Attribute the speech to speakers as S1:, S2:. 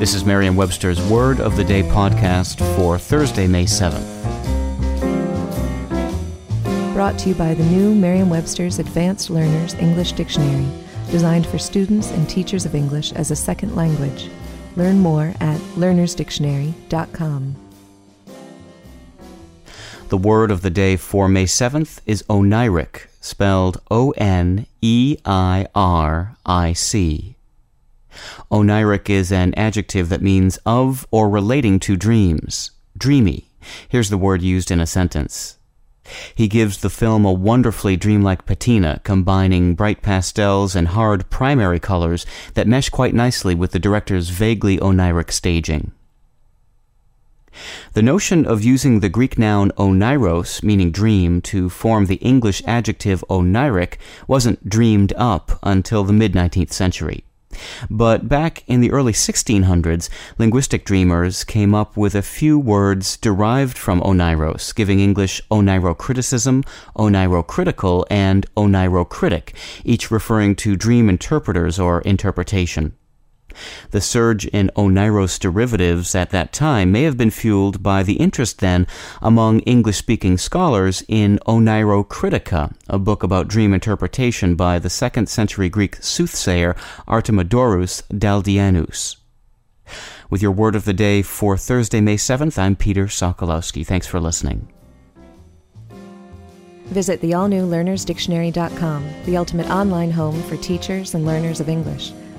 S1: This is Merriam Webster's Word of the Day podcast for Thursday, May 7th.
S2: Brought to you by the new Merriam Webster's Advanced Learners English Dictionary, designed for students and teachers of English as a second language. Learn more at learnersdictionary.com.
S1: The word of the day for May 7th is oneiric, spelled O N E I R I C. Oneiric is an adjective that means of or relating to dreams. Dreamy. Here's the word used in a sentence. He gives the film a wonderfully dreamlike patina, combining bright pastels and hard primary colors that mesh quite nicely with the director's vaguely oneiric staging. The notion of using the Greek noun oneiros, meaning dream, to form the English adjective oneiric wasn't dreamed up until the mid 19th century. But back in the early 1600s, linguistic dreamers came up with a few words derived from oneiros, giving English oneirocriticism, oneirocritical, and oneirocritic, each referring to dream interpreters or interpretation. The surge in Oneiros derivatives at that time may have been fueled by the interest then among English speaking scholars in Oneirocritica, a book about dream interpretation by the second century Greek soothsayer Artemidorus Daldianus. With your word of the day for Thursday, May 7th, I'm Peter Sokolowski. Thanks for listening.
S2: Visit the all new learnersdictionary.com, the ultimate online home for teachers and learners of English.